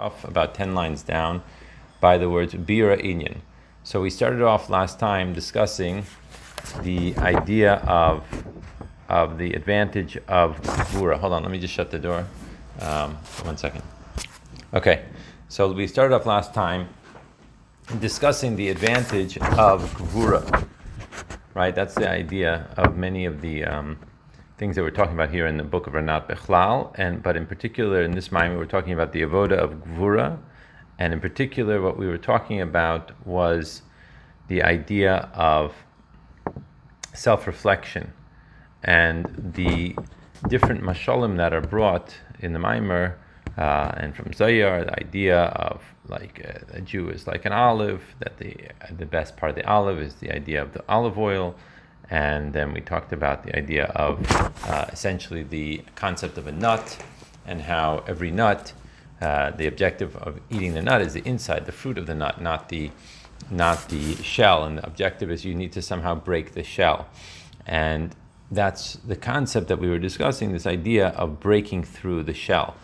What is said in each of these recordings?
off about 10 lines down by the words Bira Inyan. So we started off last time discussing the idea of, of the advantage of Gvura. Hold on, let me just shut the door. Um, one second. Okay, so we started off last time discussing the advantage of Gvura. Right, that's the idea of many of the um, things that we're talking about here in the book of Ranat Bechlal, and but in particular in this mind we were talking about the avoda of Gvura, and in particular what we were talking about was the idea of self-reflection and the different mashalim that are brought in the Maimer uh, and from Zohar, the idea of like uh, a Jew is like an olive, that the the best part of the olive is the idea of the olive oil, and then we talked about the idea of uh, essentially the concept of a nut and how every nut, uh, the objective of eating the nut is the inside, the fruit of the nut, not the not the shell. And the objective is you need to somehow break the shell, and that's the concept that we were discussing. This idea of breaking through the shell.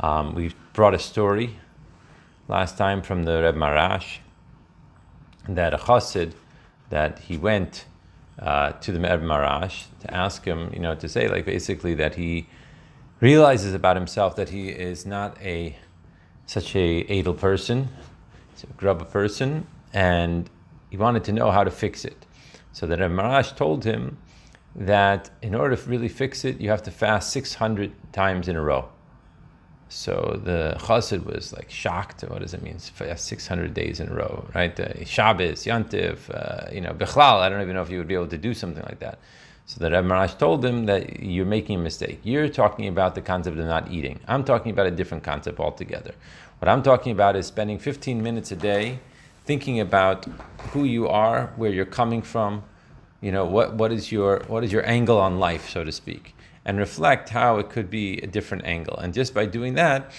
Um, we brought a story last time from the Reb Maharash that a chassid that he went uh, to the Reb Maharash to ask him, you know, to say like basically that he realizes about himself that he is not a such a idle person, a grubba person, and he wanted to know how to fix it. So the Reb Maharash told him that in order to really fix it, you have to fast 600 times in a row. So the chassid was like shocked. What does it mean? 600 days in a row, right? Uh, Shabbos, Yantiv, uh, you know, Bechlal. I don't even know if you would be able to do something like that. So the Rebbe Maharash told him that you're making a mistake. You're talking about the concept of not eating. I'm talking about a different concept altogether. What I'm talking about is spending 15 minutes a day thinking about who you are, where you're coming from, you know, what, what is your what is your angle on life, so to speak and reflect how it could be a different angle. And just by doing that,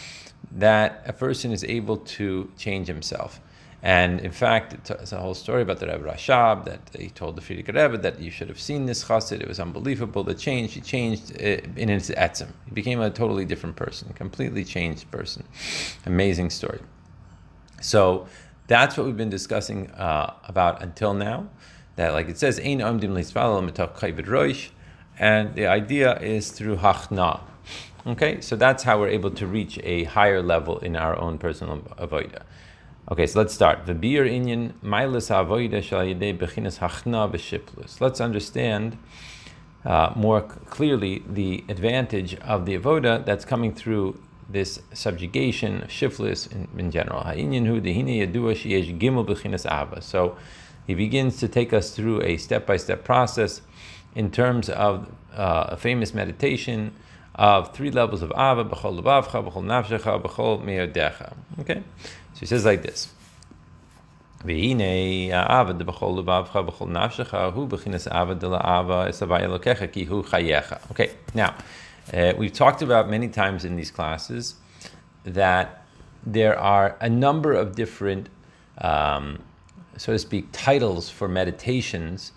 that a person is able to change himself. And in fact, it's a whole story about the Rebbe Rashab that he told the Frierdiker Rebbe that you should have seen this chassid. It was unbelievable. The change, he changed in his etzim. He became a totally different person, completely changed person. Amazing story. So that's what we've been discussing uh, about until now. That, like it says, "Ein omdim leisvalel metoch roish." And the idea is through hachna. Okay, so that's how we're able to reach a higher level in our own personal avoida. Okay, so let's start. Let's understand uh, more clearly the advantage of the avoda that's coming through this subjugation, shiflus in, in general. So he begins to take us through a step-by-step process in terms of uh, a famous meditation of three levels of Ava, B'chol Levavcha, B'chol Nafshecha, B'chol Me'odecha. Okay? So he says like this. והנה האבא דבכל לבבך בכל נפשך הוא בכינס אבא דלאבא אסבי אלוקיך כי הוא חייך. Okay, now, uh, we've talked about many times in these classes that there are a number of different, um, so to speak, titles for meditations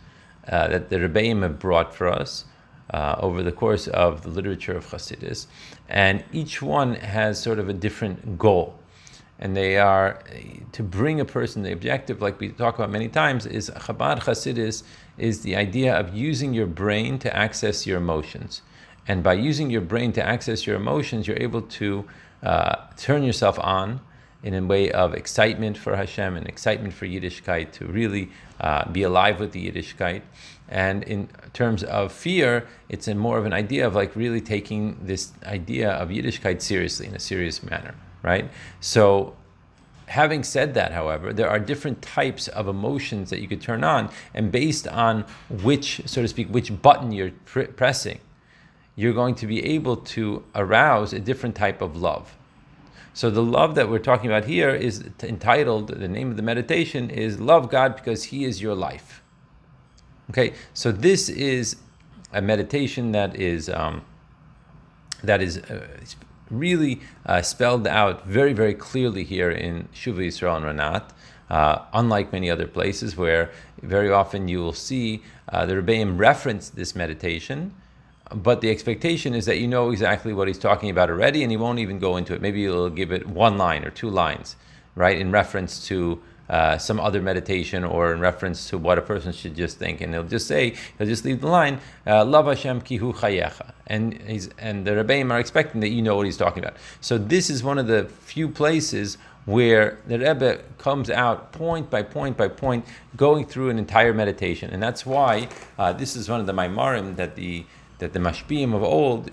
uh, that the Rebbeim have brought for us uh, over the course of the literature of Chassidus, and each one has sort of a different goal. And they are to bring a person, the objective, like we talk about many times, is Chabad Chassidus is the idea of using your brain to access your emotions. And by using your brain to access your emotions, you're able to uh, turn yourself on in a way of excitement for Hashem and excitement for Yiddishkeit, to really uh, be alive with the Yiddishkeit. And in terms of fear, it's more of an idea of like really taking this idea of Yiddishkeit seriously in a serious manner, right? So, having said that, however, there are different types of emotions that you could turn on, and based on which, so to speak, which button you're pr- pressing, you're going to be able to arouse a different type of love. So the love that we're talking about here is entitled, the name of the meditation is Love God because He is your life. Okay, so this is a meditation that is um, that is uh, really uh, spelled out very, very clearly here in Shuva Yisrael and Ranat. Uh, unlike many other places where very often you will see uh, the Rebbeim reference this meditation, but the expectation is that you know exactly what he's talking about already, and he won't even go into it. Maybe he'll give it one line or two lines, right, in reference to uh, some other meditation or in reference to what a person should just think, and he'll just say he'll just leave the line uh, "Love Hashem kihu chayecha," and he's and the rebbeim are expecting that you know what he's talking about. So this is one of the few places where the Rebbe comes out point by point by point, going through an entire meditation, and that's why uh, this is one of the maimarim that the that the mashpim of old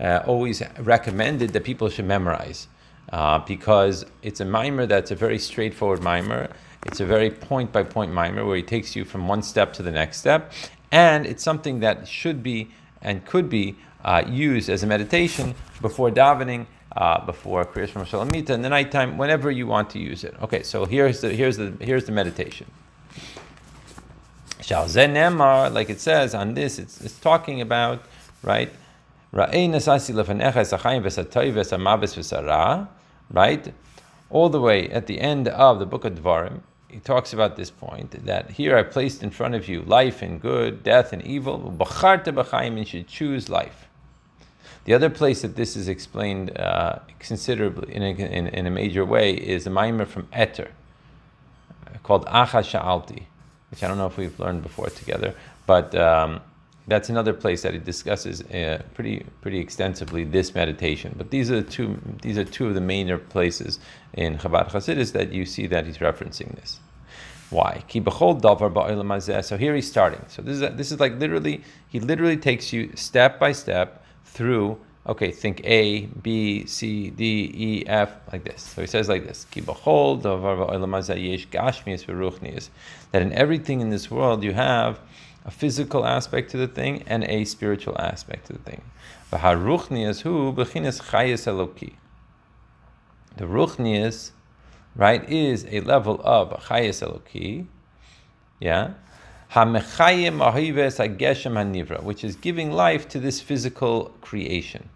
uh, always recommended that people should memorize. Uh, because it's a mimer that's a very straightforward mimer. It's a very point by point mimer where he takes you from one step to the next step. And it's something that should be and could be uh, used as a meditation before davening, uh, before Kriyas Shalamita, in the nighttime, whenever you want to use it. Okay, so here's the, here's the, here's the meditation. Like it says on this, it's, it's talking about, right? right? All the way at the end of the book of Dvarim, he talks about this point that here I placed in front of you life and good, death and evil. And should choose life. The other place that this is explained uh, considerably in a, in, in a, major way is a mimer from Eter called Achas Sha'alti, which I don't know if we've learned before together, but um, that's another place that he discusses uh, pretty pretty extensively this meditation. But these are two these are two of the major places in Chabad Hasidus that you see that he's referencing this. Why? So here he's starting. So this is this is like literally he literally takes you step by step through. Okay, think A, B, C, D, E, F, like this. So he says like this: That in everything in this world you have a physical aspect to the thing and a spiritual aspect to the thing. The ruchnius, right, is a level of chayes eloki, yeah, which is giving life to this physical creation.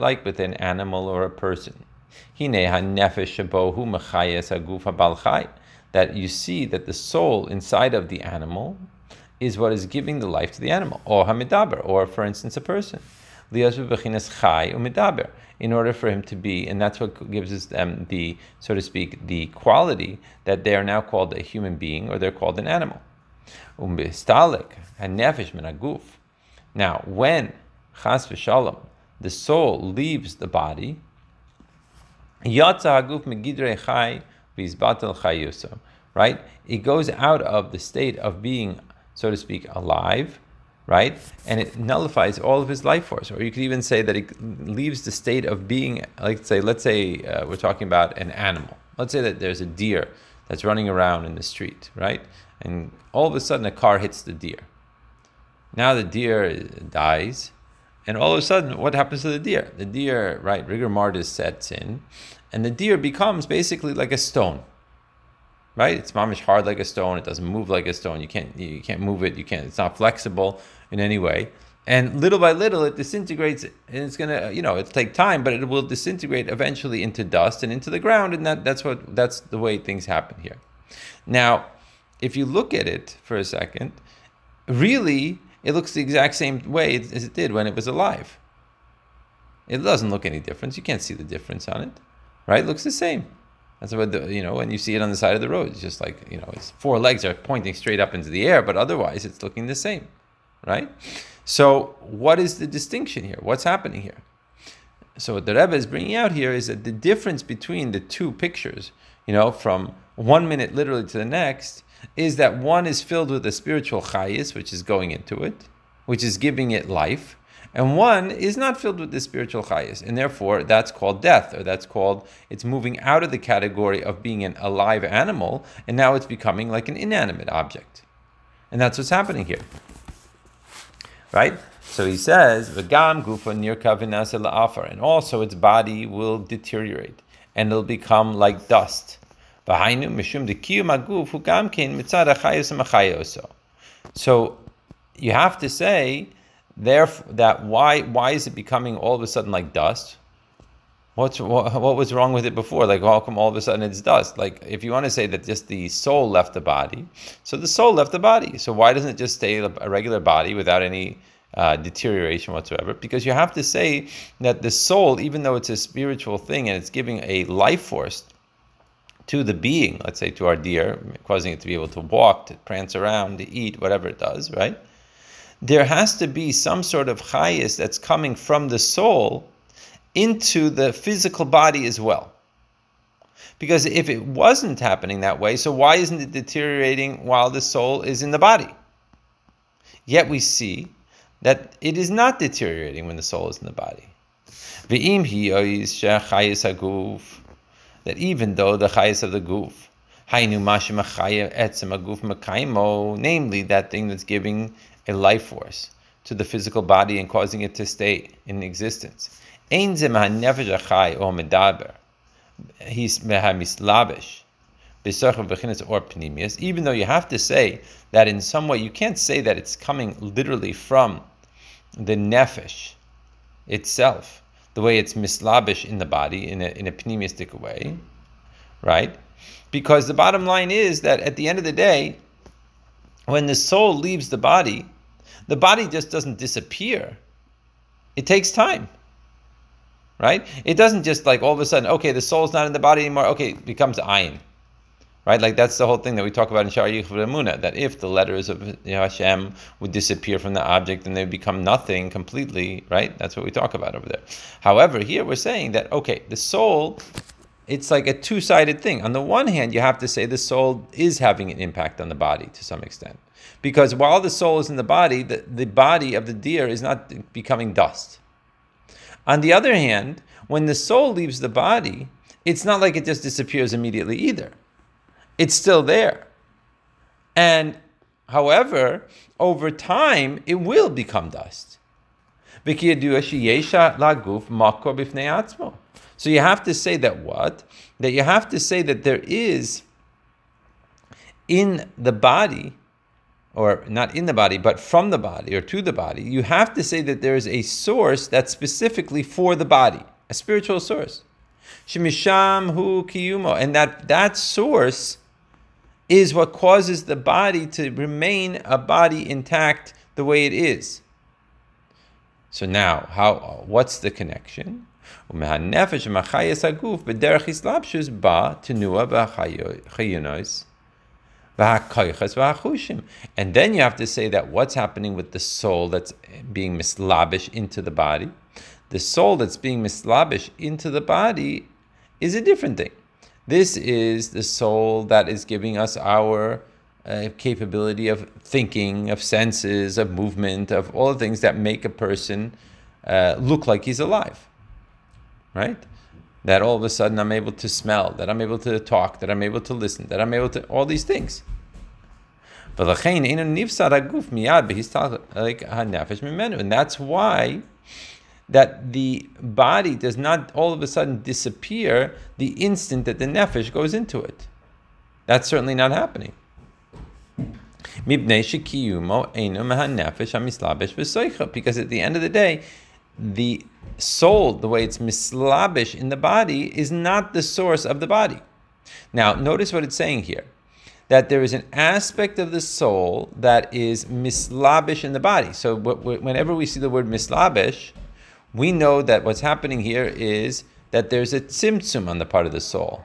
Like with an animal or a person that you see that the soul inside of the animal is what is giving the life to the animal, or hamidaber, or for instance, a person. In order for him to be, and that's what gives us um, the, so to speak, the quality that they are now called a human being or they're called an animal. Now, when chas v'shalom, the soul leaves the body, yatsa haguf megidrei chai right? It goes out of the state of being, so to speak, alive, right? And it nullifies all of his life force. Or you could even say that it leaves the state of being, like say, let's say uh, we're talking about an animal. Let's say that there's a deer that's running around in the street, right? And all of a sudden a car hits the deer. Now the deer dies, and all of a sudden, what happens to the deer? The deer, right, rigor mortis sets in, and the deer becomes basically like a stone. Right? It's mamish hard like a stone. It doesn't move like a stone. You can't you can't move it. You can't. It's not flexible in any way. And little by little, it disintegrates, and it's gonna, you know, it'll take time, but it will disintegrate eventually into dust and into the ground, and that, that's what that's the way things happen here. Now, if you look at it for a second, really, it looks the exact same way as it did when it was alive. It doesn't look any difference. You can't see the difference on it right? It looks the same. That's what the, you know when you see it on the side of the road. It's just like you know, its four legs are pointing straight up into the air, but otherwise it's looking the same, right? So what is the distinction here? What's happening here? So what the Rebbe is bringing out here is that the difference between the two pictures, you know, from one minute literally to the next, is that one is filled with a spiritual chayis, which is going into it, which is giving it life, and one is not filled with the spiritual chayas, and therefore that's called death, or that's called it's moving out of the category of being an alive animal, and now it's becoming like an inanimate object, and that's what's happening here, right? So he says, "V'gam gufa near la'afar," and also its body will deteriorate and it'll become like dust. So you have to say Therefore, that why why is it becoming all of a sudden like dust? What's what, what was wrong with it before? Like, how come all of a sudden it's dust? Like, if you want to say that just the soul left the body, so the soul left the body. So why doesn't it just stay a regular body without any uh, deterioration whatsoever? Because you have to say that the soul, even though it's a spiritual thing and it's giving a life force to the being, let's say to our deer, causing it to be able to walk, to prance around, to eat, whatever it does, right? There has to be some sort of chayis that's coming from the soul into the physical body as well. Because if it wasn't happening that way, so why isn't it deteriorating while the soul is in the body? Yet we see that it is not deteriorating when the soul is in the body. That even though the chayas of the goof, namely that thing that's giving a life force to the physical body and causing it to stay in existence. Even though you have to say that in some way, you can't say that it's coming literally from the nefesh itself, the way it's mislabish in the body in a, in a pneumistic way, right? Because the bottom line is that at the end of the day, when the soul leaves the body, the body just doesn't disappear. It takes time right? It doesn't just like all of a sudden, okay, the soul's not in the body anymore. Okay, it becomes ayin, right? Like that's the whole thing that we talk about in Shar Yichud that if the letters of Hashem would disappear from the object and they become nothing completely, right? That's what we talk about over there. However, here we're saying that okay, the soul. It's like a two-sided thing. On the one hand, you have to say the soul is having an impact on the body to some extent. Because while the soul is in the body, the, the body of the deer is not becoming dust on the other hand, when the soul leaves the body, it's not like it just disappears immediately either. It's still there. And however, over time, it will become dust. So you have to say that what? That you have to say that there is in the body or not in the body, but from the body or to the body, you have to say that there is a source that's specifically for the body, a spiritual source. And that that source is what causes the body to remain a body intact the way it is. So now, how? What's the connection? And then you have to say that what's happening with the soul that's being mislabish into the body, the soul that's being mislabish into the body is a different thing. This is the soul that is giving us our uh, capability of thinking, of senses, of movement, of all the things that make a person uh, look like he's alive. Right? that all of a sudden I'm able to smell, that I'm able to talk, that I'm able to listen, that I'm able to all these things. But he's talking like. And that's why that the body does not all of a sudden disappear the instant that the nefesh goes into it. That's certainly not happening. Because at the end of the day, the soul, the way it's mislabish in the body, is not the source of the body. Now, notice what it's saying here that there is an aspect of the soul that is mislabish in the body. So, whenever we see the word mislabish, we know that what's happening here is that there's a tzimtzum on the part of the soul.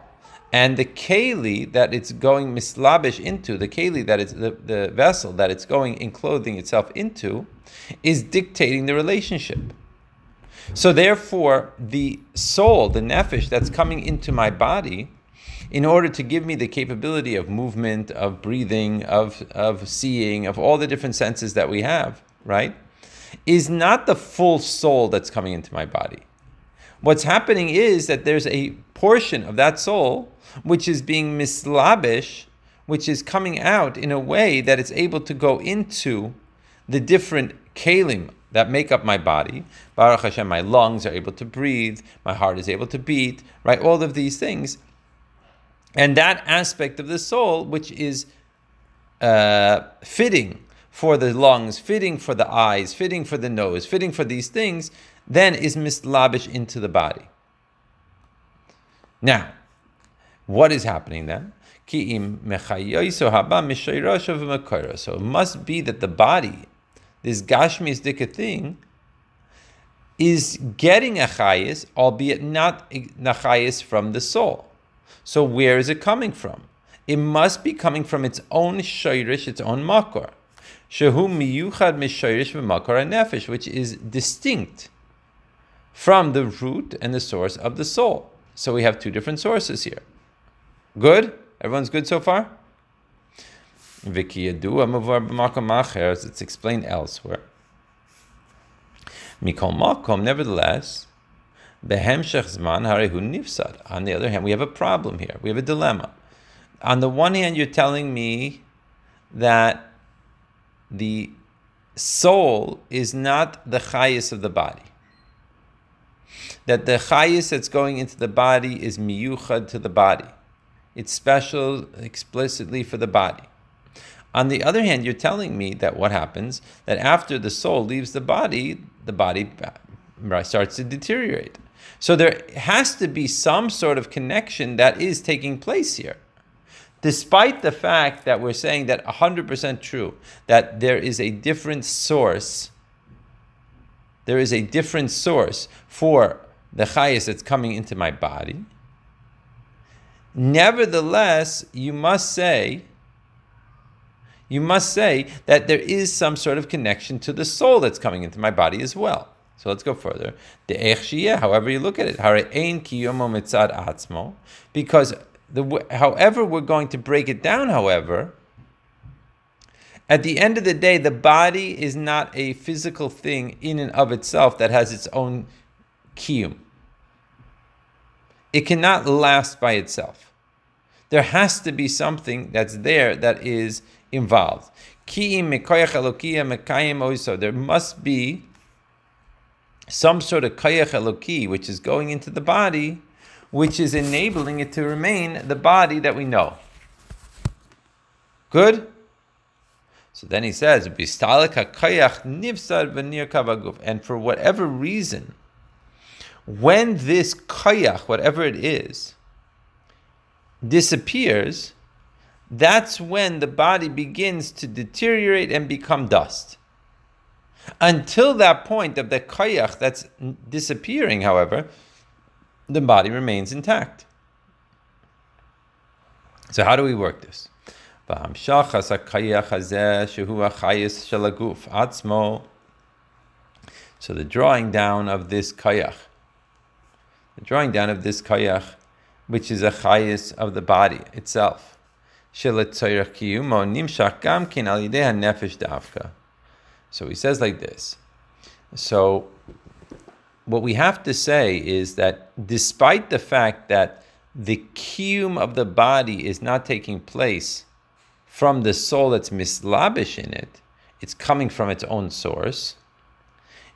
And the keli that it's going mislabish into, the keli that it's the, the vessel that it's going in clothing itself into, is dictating the relationship. So therefore, the soul, the nefesh that's coming into my body, in order to give me the capability of movement, of breathing, of, of seeing, of all the different senses that we have, right, is not the full soul that's coming into my body. What's happening is that there's a portion of that soul which is being mislabish, which is coming out in a way that it's able to go into the different kalim that make up my body. Baruch Hashem, my lungs are able to breathe, my heart is able to beat, right? All of these things. And that aspect of the soul, which is uh, fitting for the lungs, fitting for the eyes, fitting for the nose, fitting for these things, then is mislabish into the body. Now, what is happening then? So it must be that the body, this Gashmi thing, is getting a chayis, albeit not nachayis from the soul. So where is it coming from? It must be coming from its own shayrish, its own makor. Shehu miyuchad nefesh, which is distinct from the root and the source of the soul. So we have two different sources here. Good? Everyone's good so far? It's explained elsewhere. Mikol makom, nevertheless, nifsad. On the other hand, we have a problem here. We have a dilemma. On the one hand, you're telling me that the soul is not the chayis of the body. That the chayis that's going into the body is miyuchad to the body. It's special explicitly for the body. On the other hand, you're telling me that what happens that after the soul leaves the body, the body starts to deteriorate. So there has to be some sort of connection that is taking place here. Despite the fact that we're saying that 100% true, that there is a different source, there is a different source for the chayas that's coming into my body. Nevertheless, you must say you must say that there is some sort of connection to the soul that's coming into my body as well. So let's go further. The however you look at it, because the, however we're going to break it down, however, at the end of the day, the body is not a physical thing in and of itself that has its own kiyum. It cannot last by itself. There has to be something that's there that is involved. There must be some sort of eloki, which is going into the body, which is enabling it to remain the body that we know. Good? So then he says, and for whatever reason, when this kayach, whatever it is, disappears, that's when the body begins to deteriorate and become dust. Until that point of the kayach that's disappearing, however, the body remains intact. So how do we work this? So the drawing down of this kayach, the drawing down of this kayach, which is a chayis of the body itself. So he says like this. So what we have to say is that despite the fact that the kiyum of the body is not taking place from the soul that's mislabish in it, it's coming from its own source.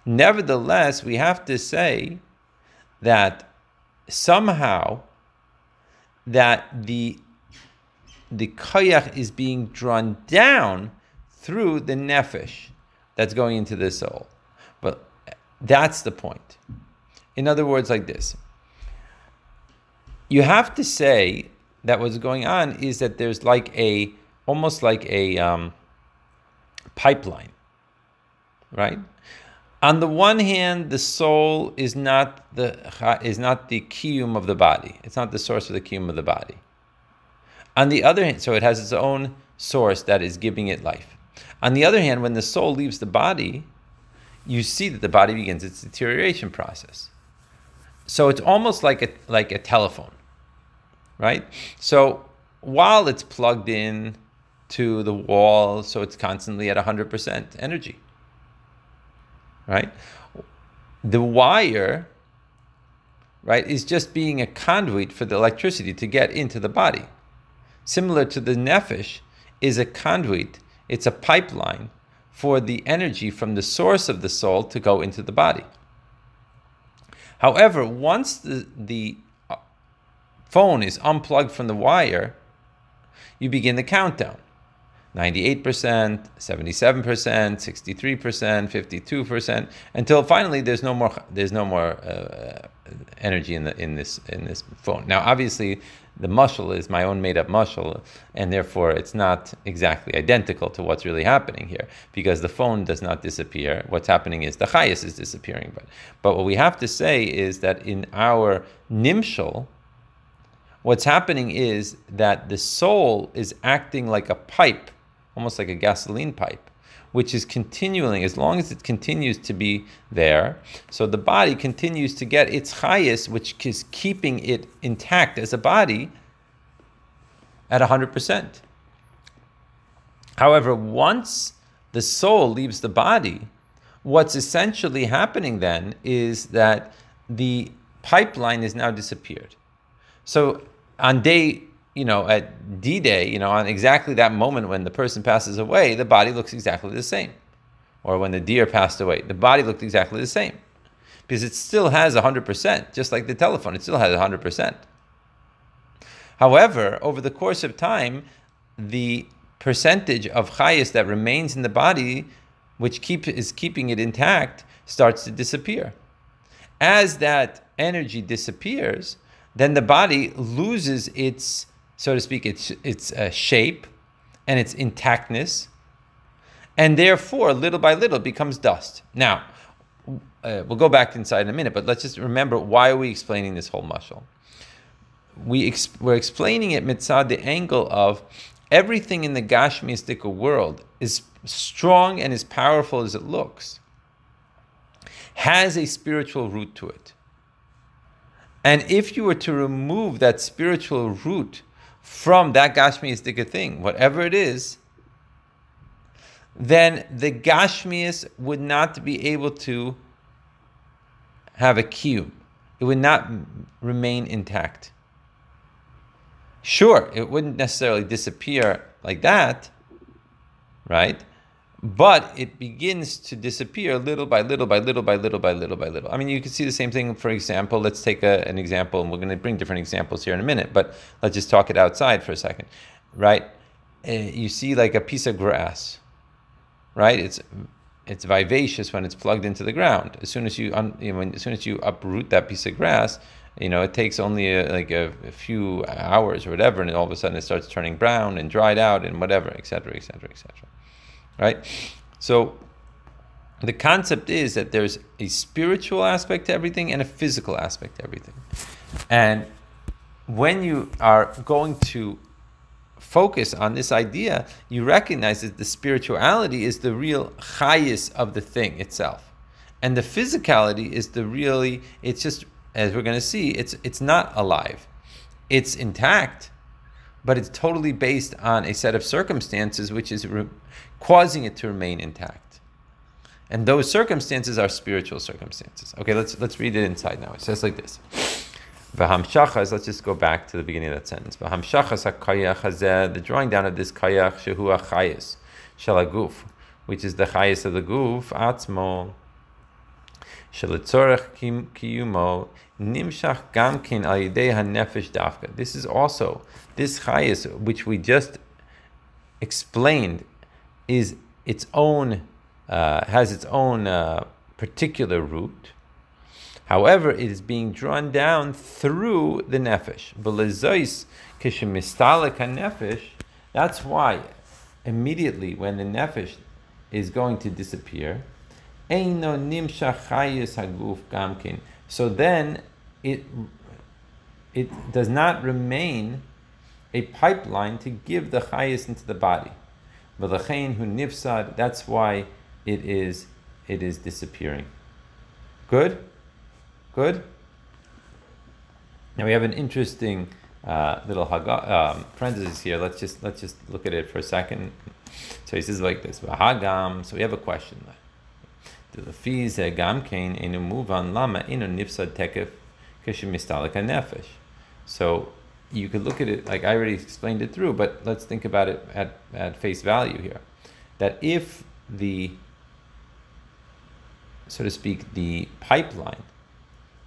Nevertheless, we have to say that somehow that the the koyach is being drawn down through the nefesh that's going into the soul. But that's the point. In other words, like this you have to say that what's going on is that there's like a almost like a um, pipeline, right? On the one hand, the soul is not the is not the kiyum of the body. It's not the source of the kiyum of the body. On the other hand, so it has its own source that is giving it life. On the other hand, when the soul leaves the body, you see that the body begins its deterioration process. So it's almost like a like a telephone, right? So while it's plugged in to the wall, so it's constantly at 100% energy, right? The wire, right, is just being a conduit for the electricity to get into the body similar to the nefesh, is a conduit, it's a pipeline for the energy from the source of the soul to go into the body. However, once the, the uh, phone is unplugged from the wire, you begin the countdown. 98%, 77%, 63%, 52%, until finally there's no more there's no more uh, energy in the in this in this phone. Now, obviously, the mashal is my own made up mashal, and therefore it's not exactly identical to what's really happening here because the phone does not disappear. What's happening is the chayas is disappearing. But but what we have to say is that in our nimshal, what's happening is that the soul is acting like a pipe almost like a gasoline pipe, which is continuing as long as it continues to be there. So the body continues to get its chayas, which is keeping it intact as a body, at 100%. However, once the soul leaves the body, what's essentially happening then is that the pipeline has now disappeared. So on day you know, at D Day, you know, on exactly that moment when the person passes away, the body looks exactly the same. Or when the deer passed away, the body looked exactly the same. Because it still has 100%, just like the telephone, it still has 100%. However, over the course of time, the percentage of chayas that remains in the body, which keep, is keeping it intact, starts to disappear. As that energy disappears, then the body loses its so to speak, its its uh, shape and its intactness, and therefore, little by little, becomes dust. Now, uh, we'll go back inside in a minute, but let's just remember why are we explaining this whole mashal? We ex- we're explaining it mitzad the angle of everything in the Gashmistika world is strong and as powerful as it looks, has a spiritual root to it. And if you were to remove that spiritual root from that Gashmiistic thing, whatever it is, then the Gashmias would not be able to have a cube. It would not remain intact. Sure, it wouldn't necessarily disappear like that, right? But it begins to disappear little by little by little by little by little by little. I mean, you can see the same thing, for example, let's take a, an example, and we're going to bring different examples here in a minute, but let's just talk it outside for a second, right? Uh, you see like a piece of grass, right? It's it's vivacious when it's plugged into the ground. As soon as you, un, you know, as soon as you uproot that piece of grass, you know, it takes only a, like a, a, few hours or whatever, and all of a sudden it starts turning brown and dried out and whatever, etc., etc., etc right? So the concept is that there's a spiritual aspect to everything and a physical aspect to everything. And when you are going to focus on this idea, you recognize that the spirituality is the real highest of the thing itself. And the physicality is the really, it's just, as we're going to see, it's, it's not alive. It's intact, but it's totally based on a set of circumstances which is re- causing it to remain intact. And those circumstances are spiritual circumstances. Okay, let's let's read it inside now. It says like this. V'hamshachas, let's just go back to the beginning of that sentence. V'hamshachas hakayach hazeh, the drawing down of this kayach shehu achayis, shalaguf, which is the chayis of the guf, atzmo, kiyumo, nimshach gamkin al yidei hanefesh dafka. This is also, this chayis, which we just explained is its own uh, has its own uh, particular root. However, it is being drawn down through the nefesh. That's why immediately when the nefesh is going to disappear, so then it it does not remain a pipeline to give the chayis into the body. But the V'lachein hu nifsad. That's why it is it is disappearing. Good, good. Now we have an interesting uh, little um, parenthesis here. Let's just let's just look at it for a second. So he says like this: V'hagam. So we have a question. So you could look at it like I already explained it through, but let's think about it at, at face value here. That if the, so to speak, the pipeline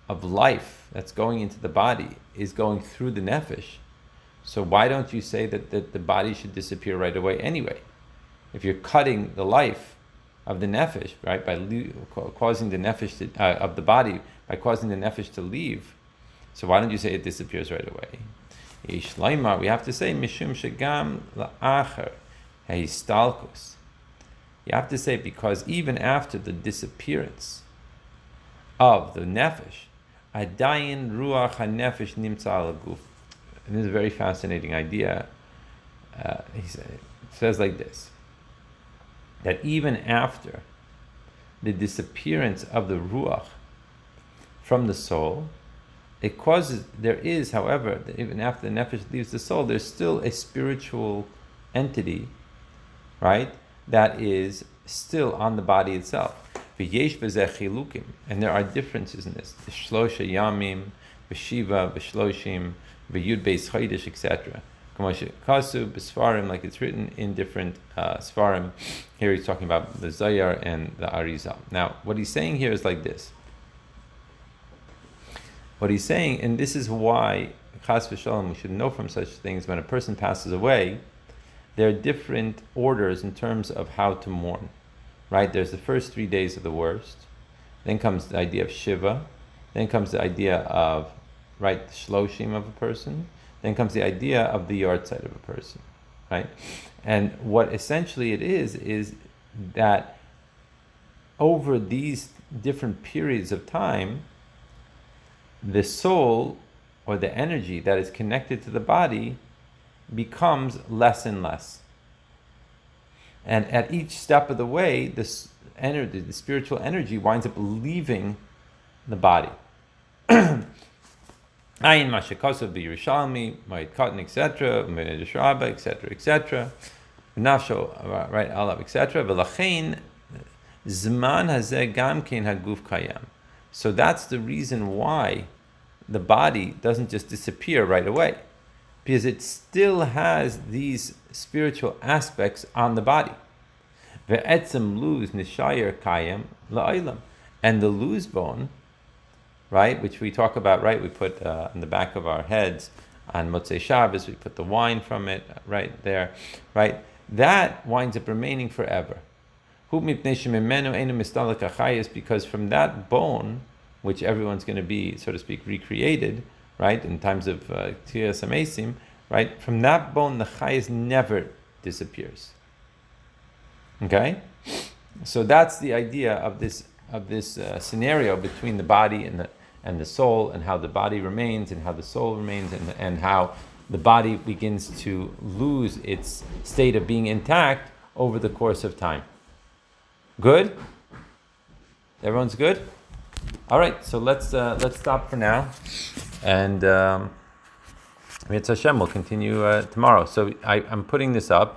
of life that's going into the body is going through the nefesh, so why don't you say that, that the body should disappear right away anyway? if you're cutting the life of the nefesh, right, by le- causing the nefesh to, uh, of the body, by causing the nefesh to leave, so why don't you say it disappears right away? we have to say mishum shegam la'acher heistalkus. You have to say because even after the disappearance of the nefesh, adayin ruach hanefesh nimtza al guf. And this is a very fascinating idea. Uh, he says like this that even after the disappearance of the ruach from the soul, it causes, there is, however, even after the nefesh leaves the soul, there's still a spiritual entity, right, that is still on the body itself. And there are differences in this. The shlosha yamim, v'shiva, v'shloshim, v'yud beis chaydish, etc. Kasu, b'sfarim, like it's written in different uh, svarim. Here he's talking about the Zohar and the Arizal. Now, what he's saying here is like this. What he's saying, and this is why, chas v'shalom, we should know from such things, when a person passes away, there are different orders in terms of how to mourn. Right? There's the first three days of the worst. Then comes the idea of Shiva. Then comes the idea of, right, the shloshim of a person. Then comes the idea of the yahrzeit of a person. Right? And what essentially it is, is that over these different periods of time, the soul or the energy that is connected to the body becomes less and less. And at each step of the way, this energy, the spiritual energy, winds up leaving the body. Ayin mashakosov b'Yerushalmi, Moed Katan, etc., Shraba, etc., etc., Nafsho, right, Alav, etc., V'lachein zman hazeh gam kein haguf kayam. So that's the reason why the body doesn't just disappear right away, because it still has these spiritual aspects on the body. Ve'etzem luz nishayer kayam la'ilam. And the luz bone, right, which we talk about, right, we put uh, in the back of our heads on Motzei Shabbos, we put the wine from it right there, right, that winds up remaining forever because from that bone, which everyone's going to be, so to speak, recreated, right, in times of uh, Amesim, right, from that bone, the chayas never disappears. Okay? So that's the idea of this of this uh, scenario between the body and the and the soul, and how the body remains, and how the soul remains, and and how the body begins to lose its state of being intact over the course of time. Good? Everyone's good? All right, so let's uh, let's stop for now, and um, Hashem will continue uh, tomorrow. So I, I'm putting this up